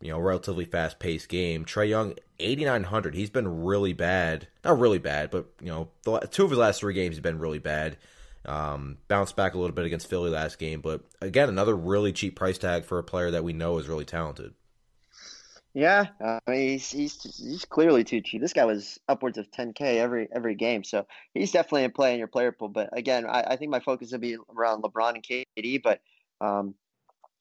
Speaker 3: You know, relatively fast paced game. Trae Young, 8,900. He's been really bad. Not really bad, but, you know, the, two of his last three games have been really bad. Um, bounced back a little bit against Philly last game, but again, another really cheap price tag for a player that we know is really talented.
Speaker 4: Yeah, I mean he's, he's he's clearly too cheap. This guy was upwards of 10k every every game, so he's definitely in play in your player pool. But again, I, I think my focus would be around LeBron and KD. But um,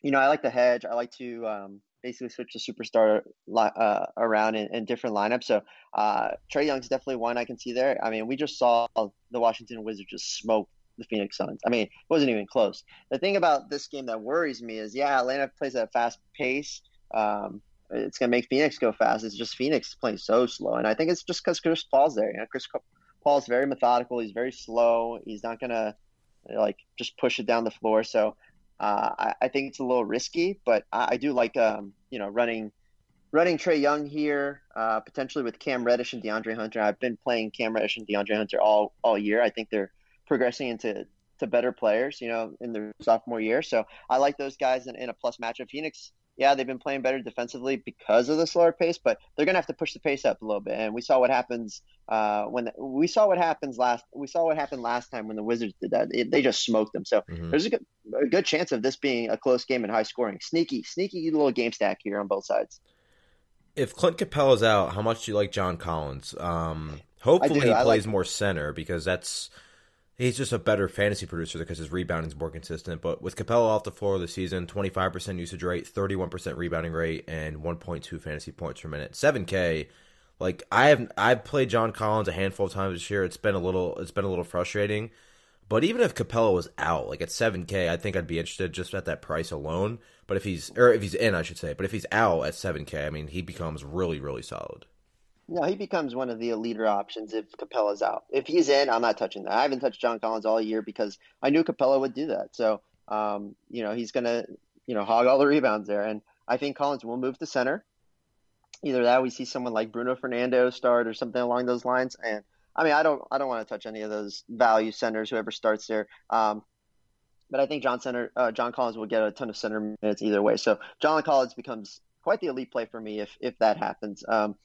Speaker 4: you know, I like the hedge. I like to um, basically switch the superstar uh, around in, in, different lineups. So uh, Trae Young's definitely one I can see there. I mean, we just saw the Washington Wizards just smoke the Phoenix Suns. I mean, it wasn't even close. The thing about this game that worries me is, yeah, Atlanta plays at a fast pace. Um, it's going to make Phoenix go fast. It's just Phoenix playing so slow. And I think it's just because Chris Paul's there. You know, Chris Paul's very methodical. He's very slow. He's not going to like just push it down the floor. So uh, I, I, think it's a little risky, but I, I do like um, you know running running Trae Young here, uh, potentially with Cam Reddish and DeAndre Hunter. I've been playing Cam Reddish and DeAndre Hunter all all year. I think they're progressing into to better players, you know, in their sophomore year. So I like those guys in, in a plus matchup. Phoenix yeah, they've been playing better defensively because of the slower pace, but they're going to have to push the pace up a little bit. And we saw what happens uh, when the, we saw what happens last. We saw what happened last time when the Wizards did that. It, they just smoked them. So mm-hmm. there's a good, a good chance of this being a close game and high scoring. Sneaky, sneaky little game stack here on both sides.
Speaker 3: If Clint Capela's out, how much do you like John Collins? Um, hopefully he plays like, more center because that's he's just a better fantasy producer because his rebounding is more consistent. But with Capela off the floor this season, 25% usage rate, 31% rebounding rate, and 1.2 fantasy points per minute. 7K. Like I have I've played John Collins a handful of times this year. It's been a little it's been a little frustrating. But even if Capela was out, like at 7K, I think I'd be interested just at that price alone. But if he's or if he's in, I should say. But if he's out at 7K, I mean, he becomes really really solid.
Speaker 4: No, he becomes one of the leader options if Capela's out. If he's in, I'm not touching that. I haven't touched John Collins all year because I knew Capella would do that. So, um, you know, he's going to, you know, hog all the rebounds there. And I think Collins will move to center. Either that, we see someone like Bruno Fernando start or something along those lines. And I mean, I don't, I don't want to touch any of those value centers, whoever starts there. Um, but I think John Center, uh, John Collins will get a ton of center minutes either way. So John Collins becomes quite the elite play for me if if that happens. Um,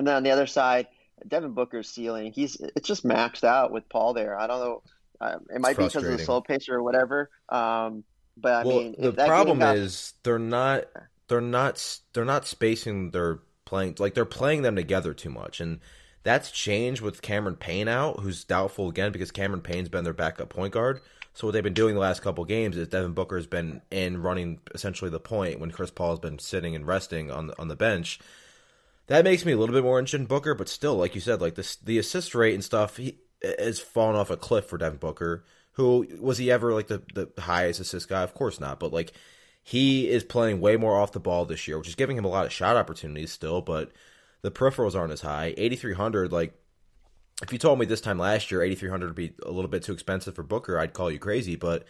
Speaker 4: and then on the other side, Devin Booker's ceiling, he's it's just maxed out with Paul there. I don't know. Uh, it might be because of the slow pace or whatever. Um, but I
Speaker 3: well,
Speaker 4: mean,
Speaker 3: the problem got... is they're not they're not they're not spacing their playing like they're playing them together too much, and that's changed with Cameron Payne out, who's doubtful again because Cameron Payne's been their backup point guard. So what they've been doing the last couple games is Devin Booker has been in running essentially the point when Chris Paul has been sitting and resting on the, on the bench that makes me a little bit more interested in Booker, but still, like you said, like this the assist rate and stuff he has fallen off a cliff for Devin Booker. Who was he ever like the the highest assist guy? Of course not, but like he is playing way more off the ball this year, which is giving him a lot of shot opportunities still, but the peripherals aren't as high. 8300 like if you told me this time last year 8300 would be a little bit too expensive for Booker, I'd call you crazy, but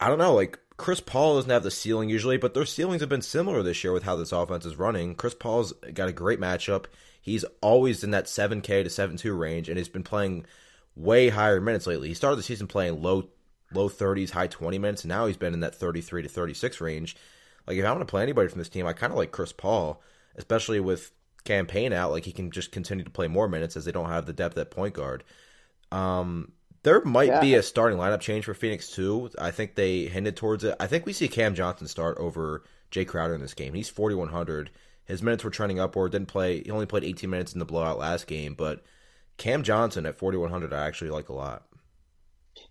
Speaker 3: I don't know, like Chris Paul doesn't have the ceiling usually, but their ceilings have been similar this year with how this offense is running. Chris Paul's got a great matchup. He's always in that 7K to 7-2 range, and he's been playing way higher minutes lately. He started the season playing low low 30s, high 20 minutes, and now he's been in that 33 to 36 range. Like if I want to play anybody from this team, I kind of like Chris Paul, especially with Cam Payne out. Like he can just continue to play more minutes as they don't have the depth at point guard. Um, there might yeah. be a starting lineup change for Phoenix too. I think they hinted towards it. I think we see Cam Johnson start over Jae Crowder in this game. He's 4100. His minutes were trending upward. Didn't play. He only played 18 minutes in the blowout last game, but Cam Johnson at 4100 I actually like a lot.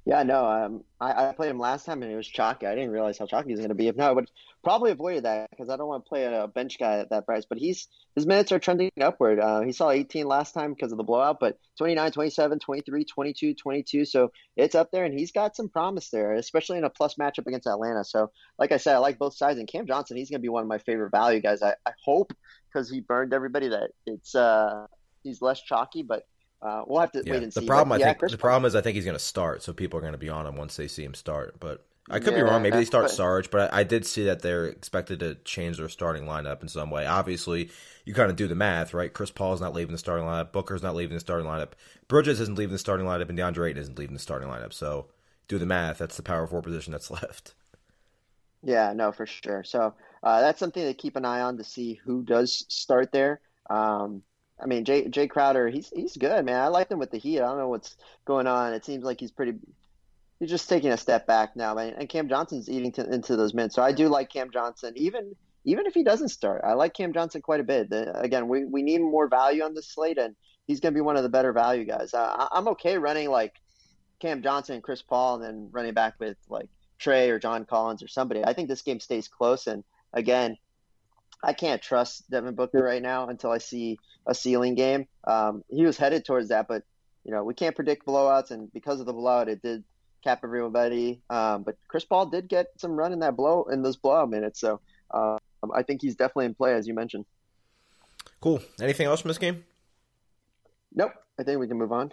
Speaker 4: Yeah, no, um, I, I, played him last time and it was chalky. I didn't realize how chalky he was going to be. If not, I would probably avoided that because I don't want to play a bench guy at that price. But he's his minutes are trending upward. Uh, he saw 18 last time because of the blowout, but 29, 27, 23, 22, 22. So it's up there, and he's got some promise there, especially in a plus matchup against Atlanta. So, like I said, I like both sides. And Cam Johnson, he's going to be one of my favorite value guys. I, I hope because he burned everybody that it's uh, he's less chalky, but uh, we'll have to
Speaker 3: yeah,
Speaker 4: wait and
Speaker 3: the
Speaker 4: see.
Speaker 3: Problem, but, I yeah, think, Chris the problem is, I think he's going to start, so people are going to be on him once they see him start. But I could yeah, be wrong. Maybe they start but, Sarge, but I, I, did see that they're expected to change their starting lineup in some way. Obviously, you kind of do the math, right? Chris Paul's not leaving the starting lineup. Booker's not leaving the starting lineup. Bridges isn't leaving the starting lineup, and DeAndre Ayton isn't leaving the starting lineup. So do the math. That's the power four position that's left.
Speaker 4: Yeah, no, for sure. So uh, that's something to keep an eye on to see who does start there. Um, I mean, Jay Jae Crowder, he's he's good, man. I like him with the Heat. I don't know what's going on. It seems like he's pretty. He's just taking a step back now, man. And Cam Johnson's eating to, into those minutes, so I do like Cam Johnson. Even even if he doesn't start, I like Cam Johnson quite a bit. The, again, we, we need more value on this slate, and he's going to be one of the better value guys. Uh, I'm okay running like Cam Johnson and Chris Paul, and then running back with like Trae or John Collins or somebody. I think this game stays close, and again, I can't trust Devin Booker right now until I see a ceiling game. Um, he was headed towards that, but you know we can't predict blowouts, and because of the blowout, it did cap everybody. Um, but Chris Paul did get some run in that blow in those blowout minutes, so um, I think he's definitely in play, as you mentioned.
Speaker 3: Cool. Anything else from this game?
Speaker 4: Nope. I think we can move on.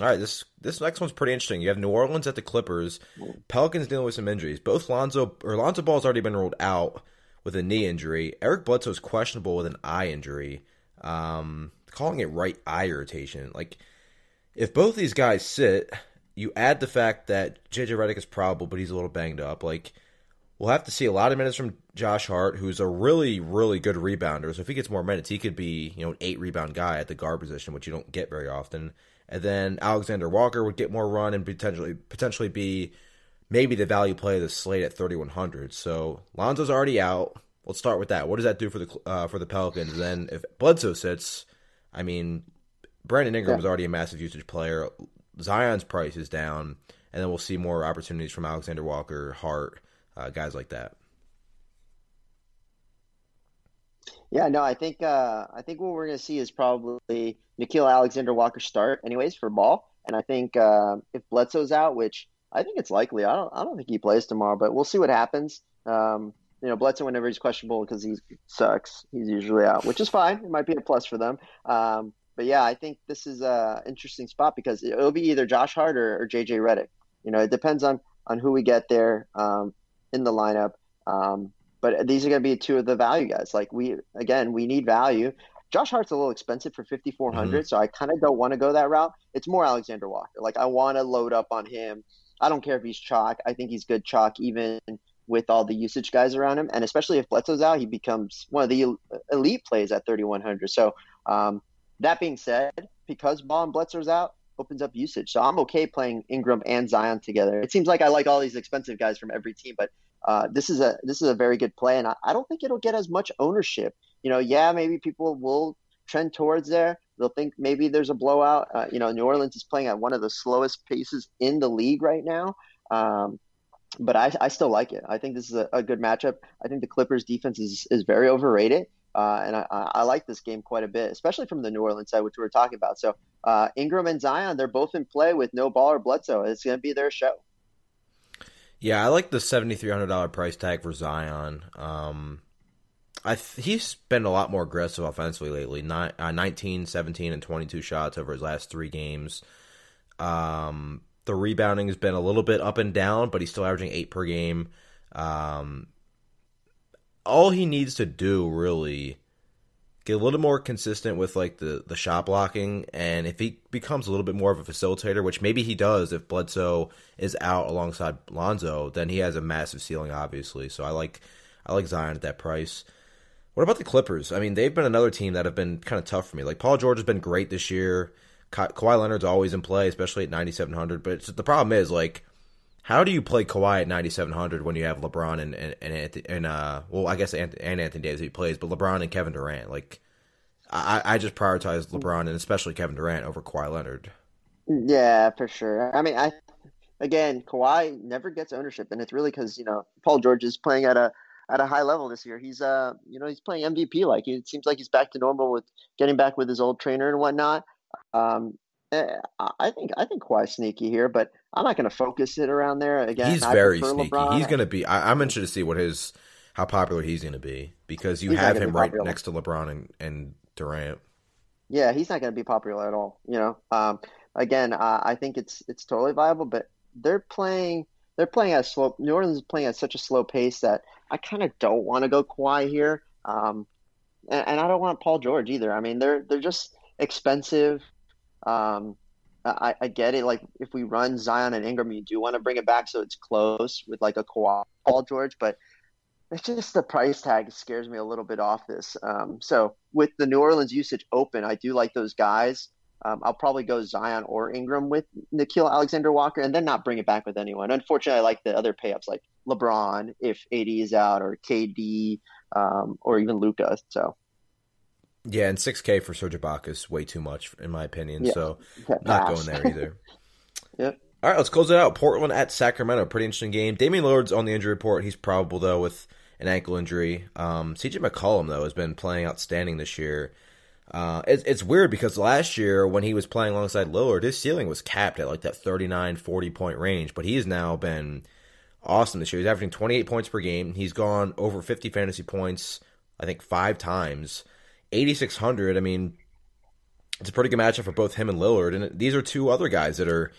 Speaker 3: All right, this this next one's pretty interesting. You have New Orleans at the Clippers. Pelicans dealing with some injuries. Both Lonzo or Lonzo Ball's already been ruled out with a knee injury. Eric Bledsoe is questionable with an eye injury. Um, calling it right eye irritation. Like, if both these guys sit, you add the fact that JJ Redick is probable, but he's a little banged up. Like, we'll have to see a lot of minutes from Josh Hart, who's a really, really good rebounder. So if he gets more minutes, he could be, you know, an eight rebound guy at the guard position, which you don't get very often. And then Alexander Walker would get more run and potentially potentially be maybe the value play of the slate at 3100. So Lonzo's already out. Let's start with that. What does that do for the uh, for the Pelicans? And then if Bledsoe sits, I mean, Brandon Ingram yeah. already a massive usage player. Zion's price is down, and then we'll see more opportunities from Alexander Walker, Hart, uh, guys like that.
Speaker 4: Yeah, no, I think uh, I think what we're going to see is probably Nickeil Alexander Walker start, anyways, for ball. And I think uh, if Bledsoe's out, which I think it's likely, I don't I don't think he plays tomorrow, but we'll see what happens. Um, you know, Bledsoe whenever he's questionable because he sucks, he's usually out, which is fine. It might be a plus for them. Um, but yeah, I think this is a interesting spot because it'll be either Josh Hart or, or JJ Redick. You know, it depends on on who we get there um, in the lineup. Um, but these are going to be two of the value guys. Like we again, we need value. Josh Hart's a little expensive for 5400, mm-hmm. so I kind of don't want to go that route. It's more Alexander Walker. Like I want to load up on him. I don't care if he's chalk. I think he's good chalk even with all the usage guys around him, and especially if Bledsoe's out, he becomes one of the elite plays at 3100. So um, that being said, because Ball and Bledsoe's out, opens up usage. So I'm okay playing Ingram and Zion together. It seems like I like all these expensive guys from every team, but uh, this is a this is a very good play, and I, I don't think it'll get as much ownership. You know, yeah, maybe people will trend towards there. They'll think maybe there's a blowout. Uh, you know, New Orleans is playing at one of the slowest paces in the league right now. Um, but I, I still like it. I think this is a, a, good matchup. I think the Clippers defense is, is very overrated. Uh, and I, I, like this game quite a bit, especially from the New Orleans side, which we were talking about. So uh, Ingram and Zion, they're both in play with no ball or Bledsoe. It's going to be their show.
Speaker 3: Yeah, I like the seventy three hundred dollar price tag for Zion. Um, I th- he's been a lot more aggressive offensively lately. Ni- uh, 19, 17, and twenty two shots over his last three games. Um, the rebounding has been a little bit up and down, but he's still averaging eight per game. Um, all he needs to do really get a little more consistent with like the the shot blocking and if he becomes a little bit more of a facilitator which maybe he does if Bledsoe is out alongside Lonzo then he has a massive ceiling obviously so I like I like Zion at that price what about the Clippers? I mean they've been another team that have been kind of tough for me. Like Paul George has been great this year. Ka- Kawhi Leonard's always in play especially at 9700 but the problem is like how do you play Kawhi at 9,700 when you have LeBron and and and, and uh well I guess and, and Anthony Davis he plays, but LeBron and Kevin Durant? Like I I just prioritize LeBron and especially Kevin Durant over Kawhi Leonard.
Speaker 4: Yeah, for sure. I mean, I again Kawhi never gets ownership, and it's really because you know Paul George is playing at a at a high level this year. He's uh you know he's playing MVP like it seems like he's back to normal with getting back with his old trainer and whatnot. Um, Eh, I think I think Kawhi's sneaky here, but I'm not going to focus it around there again.
Speaker 3: He's
Speaker 4: I
Speaker 3: very sneaky. LeBron. He's going to be. I, am interested to see what his how popular he's going to be because you he's have him right next to LeBron and, and Durant.
Speaker 4: Yeah, he's not going to be popular at all. You know, um, again, uh, I think it's it's totally viable, but they're playing they're playing at a slow. New Orleans is playing at such a slow pace that I kind of don't want to go Kawhi here, um, and, and I don't want Paul George either. I mean, they're they're just expensive. Um, I, I, get it. Like if we run Zion and Ingram, you do want to bring it back so it's close with like a Kawhi Paul George, but it's just the price tag scares me a little bit off this. Um, so with the New Orleans usage open, I do like those guys. Um, I'll probably go Zion or Ingram with Nickeil Alexander Walker, and then not bring it back with anyone. Unfortunately, I like the other payups like LeBron if AD is out or KD um, or even Luka. So
Speaker 3: yeah, and 6K for Serge Ibaka is way too much in my opinion.
Speaker 4: Yeah.
Speaker 3: So not going there either.
Speaker 4: Yep.
Speaker 3: All right, let's close it out. Portland at Sacramento, pretty interesting game. Damian Lillard's on the injury report. He's probable though with an ankle injury. Um, CJ McCollum though has been playing outstanding this year. Uh, it's, it's weird because last year when he was playing alongside Lillard, his ceiling was capped at like that 39, 40 point range, but he's now been awesome this year. He's averaging 28 points per game. He's gone over 50 fantasy points, I think, five times. 8,600, I mean, it's a pretty good matchup for both him and Lillard. And these are two other guys that are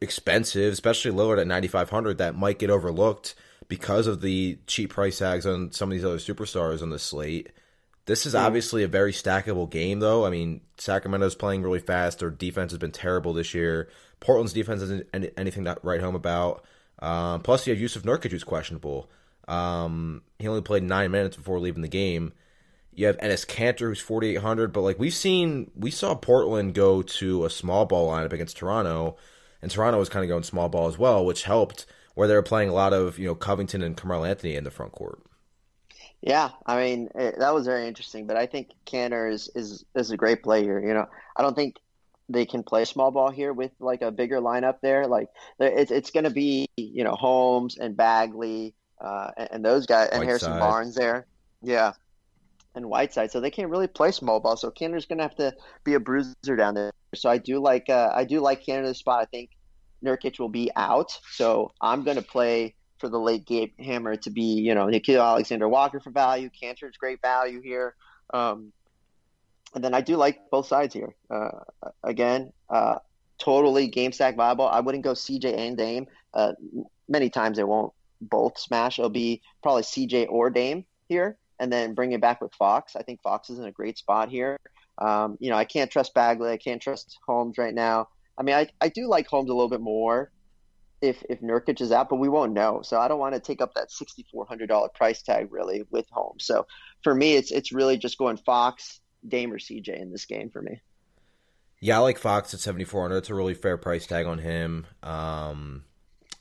Speaker 3: expensive, especially Lillard at 9,500, that might get overlooked because of the cheap price tags on some of these other superstars on the slate. This is obviously a very stackable game, though. I mean, Sacramento's playing really fast. Their defense has been terrible this year. Portland's defense isn't anything to write home about. Um, plus, you have Yusuf Nurkic, who's questionable. Um, he only played nine minutes before leaving the game. You have Enes Kanter, who's 4,800. But, like, we've seen, we saw Portland go to a small ball lineup against Toronto, and Toronto was kind of going small ball as well, which helped where they were playing a lot of, you know, Covington and Carmelo Anthony in the front court.
Speaker 4: Yeah, I mean it, that was very interesting, but I think Kanter is is is a great player. You know, I don't think they can play small ball here with like a bigger lineup there. Like it's it's going to be you know Holmes and Bagley uh, and, and those guys and Harrison Barnes there. Yeah, and Whiteside, so they can't really play small ball. So Kanter's going to have to be a bruiser down there. So I do like uh, I do like this spot. I think Nurkic will be out, so I'm going to play for the late game hammer to be, you know, Nickeil Alexander Walker for value. Kanter's great value here. Um, and then I do like both sides here. Uh, again, uh, totally game stack viable. I wouldn't go CJ and Dame. Uh, many times they won't both smash. It'll be probably CJ or Dame here, and then bring it back with Fox. I think Fox is in a great spot here. Um, you know, I can't trust Bagley. I can't trust Holmes right now. I mean, I, I do like Holmes a little bit more if if Nurkic is out, but we won't know. So I don't want to take up that sixty four hundred dollar price tag really with Holmes. So for me, it's it's really just going Fox, Dame, or CJ in this game for me.
Speaker 3: Yeah, I like Fox at 7,400. It's a really fair price tag on him. Um,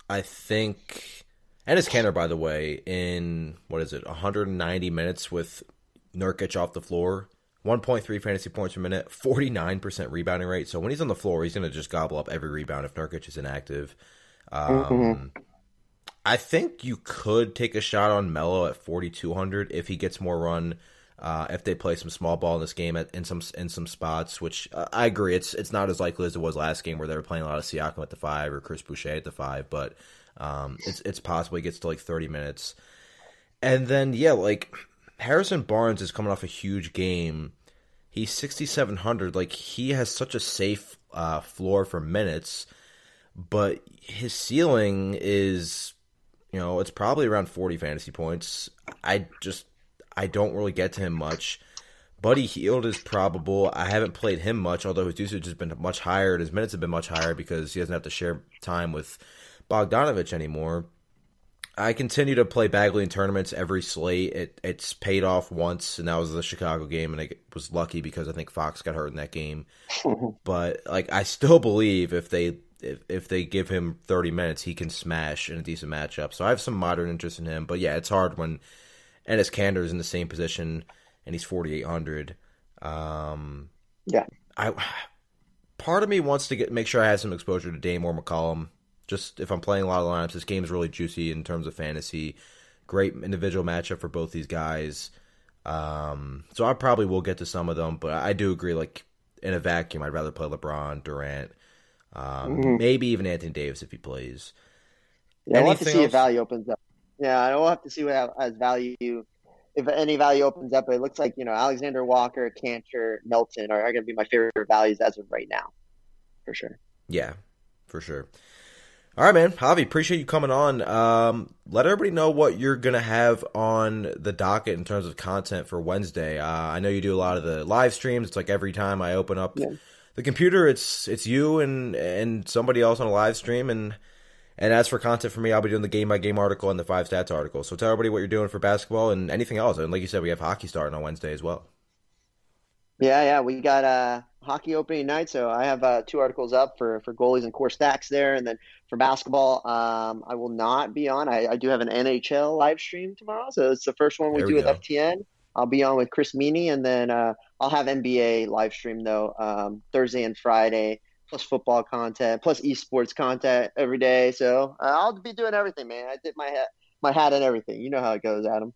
Speaker 3: I think, and his Kanter, by the way, in what is it, 190 minutes with Nurkic off the floor, 1.3 fantasy points per minute, 49% rebounding rate. So when he's on the floor, he's going to just gobble up every rebound if Nurkic is inactive. Um, I think you could take a shot on Melo at 4,200 if he gets more run. Uh, if they play some small ball in this game at, in some in some spots, which uh, I agree, it's it's not as likely as it was last game where they were playing a lot of Siakam at the five or Chris Boucher at the five, but um, it's it's possible he gets to like thirty minutes, and then yeah, like Harrison Barnes is coming off a huge game. He's sixty seven hundred. Like he has such a safe uh, floor for minutes, but his ceiling is, you know, it's probably around forty fantasy points. I just I don't really get to him much. Buddy Hield is probable. I haven't played him much, although his usage has been much higher and his minutes have been much higher because he doesn't have to share time with Bogdanovic anymore. I continue to play Bagley in tournaments every slate. It it's paid off once, and that was the Chicago game, and I was lucky because I think Fox got hurt in that game. but like, I still believe if they if, if they give him thirty minutes, he can smash in a decent matchup. So I have some modern interest in him. But yeah, it's hard when Enes Kanter is in the same position and he's forty eight hundred. Um,
Speaker 4: Yeah.
Speaker 3: I part of me wants to get make sure I have some exposure to Dame or McCollum. Just if I'm playing a lot of lineups, this game's really juicy in terms of fantasy. Great individual matchup for both these guys. Um, so I probably will get to some of them, but I do agree. Like in a vacuum, I'd rather play LeBron, Durant, um, maybe even Anthony Davis if he plays.
Speaker 4: Yeah, we'll have to see
Speaker 3: else?
Speaker 4: if value opens up. Yeah, we'll have to see what has value if any value opens up. But it looks like you know Alexander Walker, Kanter, Melton are, are going to be my favorite values as of right now, for sure.
Speaker 3: Yeah, for sure. All right, man. Javi, appreciate you coming on. Um, let everybody know what you're going to have on the docket in terms of content for Wednesday. Uh, I know you do a lot of the live streams. It's like every time I open up
Speaker 4: Yeah.
Speaker 3: the computer, it's it's you and and somebody else on a live stream. And and as for content for me, I'll be doing the game by game article and the five stats article. So tell everybody what you're doing for basketball and anything else. And like you said, we have hockey starting on Wednesday as well.
Speaker 4: Yeah, yeah, we got uh hockey opening night, so I have uh, two articles up for for goalies and core stacks there, and then for basketball, um, I will not be on. I, I, do have an NHL live stream tomorrow, so it's the first one we there do we with. FTN. I'll be on with Chris Meaney, and then uh, I'll have NBA live stream though um, Thursday and Friday, plus football content, plus esports content every day. So uh, I'll be doing everything, man. I did my hat, my hat and everything. You know how it goes, Adam.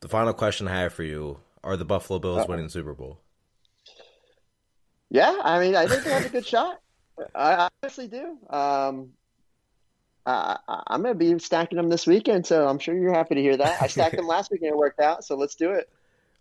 Speaker 3: The final question I have for you: Are the Buffalo Bills Uh-oh. winning the Super Bowl?
Speaker 4: Yeah, I mean, I think they have a good shot. I honestly do. Um, I, am going to be stacking them this weekend, so I'm sure you're happy to hear that. I stacked them last weekend; it worked out, so let's do it.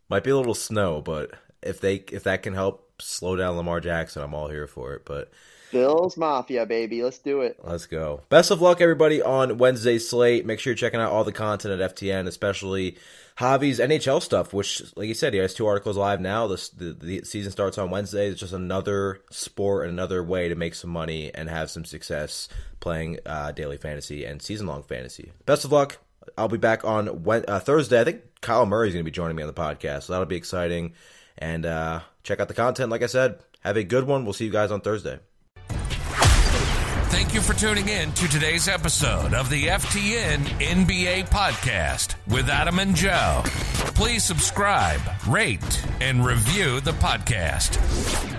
Speaker 3: Might be a little snow, but if they if that can help slow down Lamar Jackson, I'm all here for it. But
Speaker 4: Bills Mafia, baby. Let's do it.
Speaker 3: Let's go. Best of luck, everybody, on Wednesday's slate. Make sure you're checking out all the content at FTN, especially Javi's NHL stuff, which, like you said, he has two articles live now. The, the, the season starts on Wednesday. It's just another sport and another way to make some money and have some success playing uh, daily fantasy and season long fantasy. Best of luck. I'll be back on uh, Thursday. I think Kyle Murray is going to be joining me on the podcast, so that'll be exciting. And uh, check out the content. Like I said, have a good one. We'll see you guys on Thursday.
Speaker 2: Thank you for tuning in to today's episode of the FTN NBA podcast with Adam and Joe. Please subscribe, rate, and review the podcast.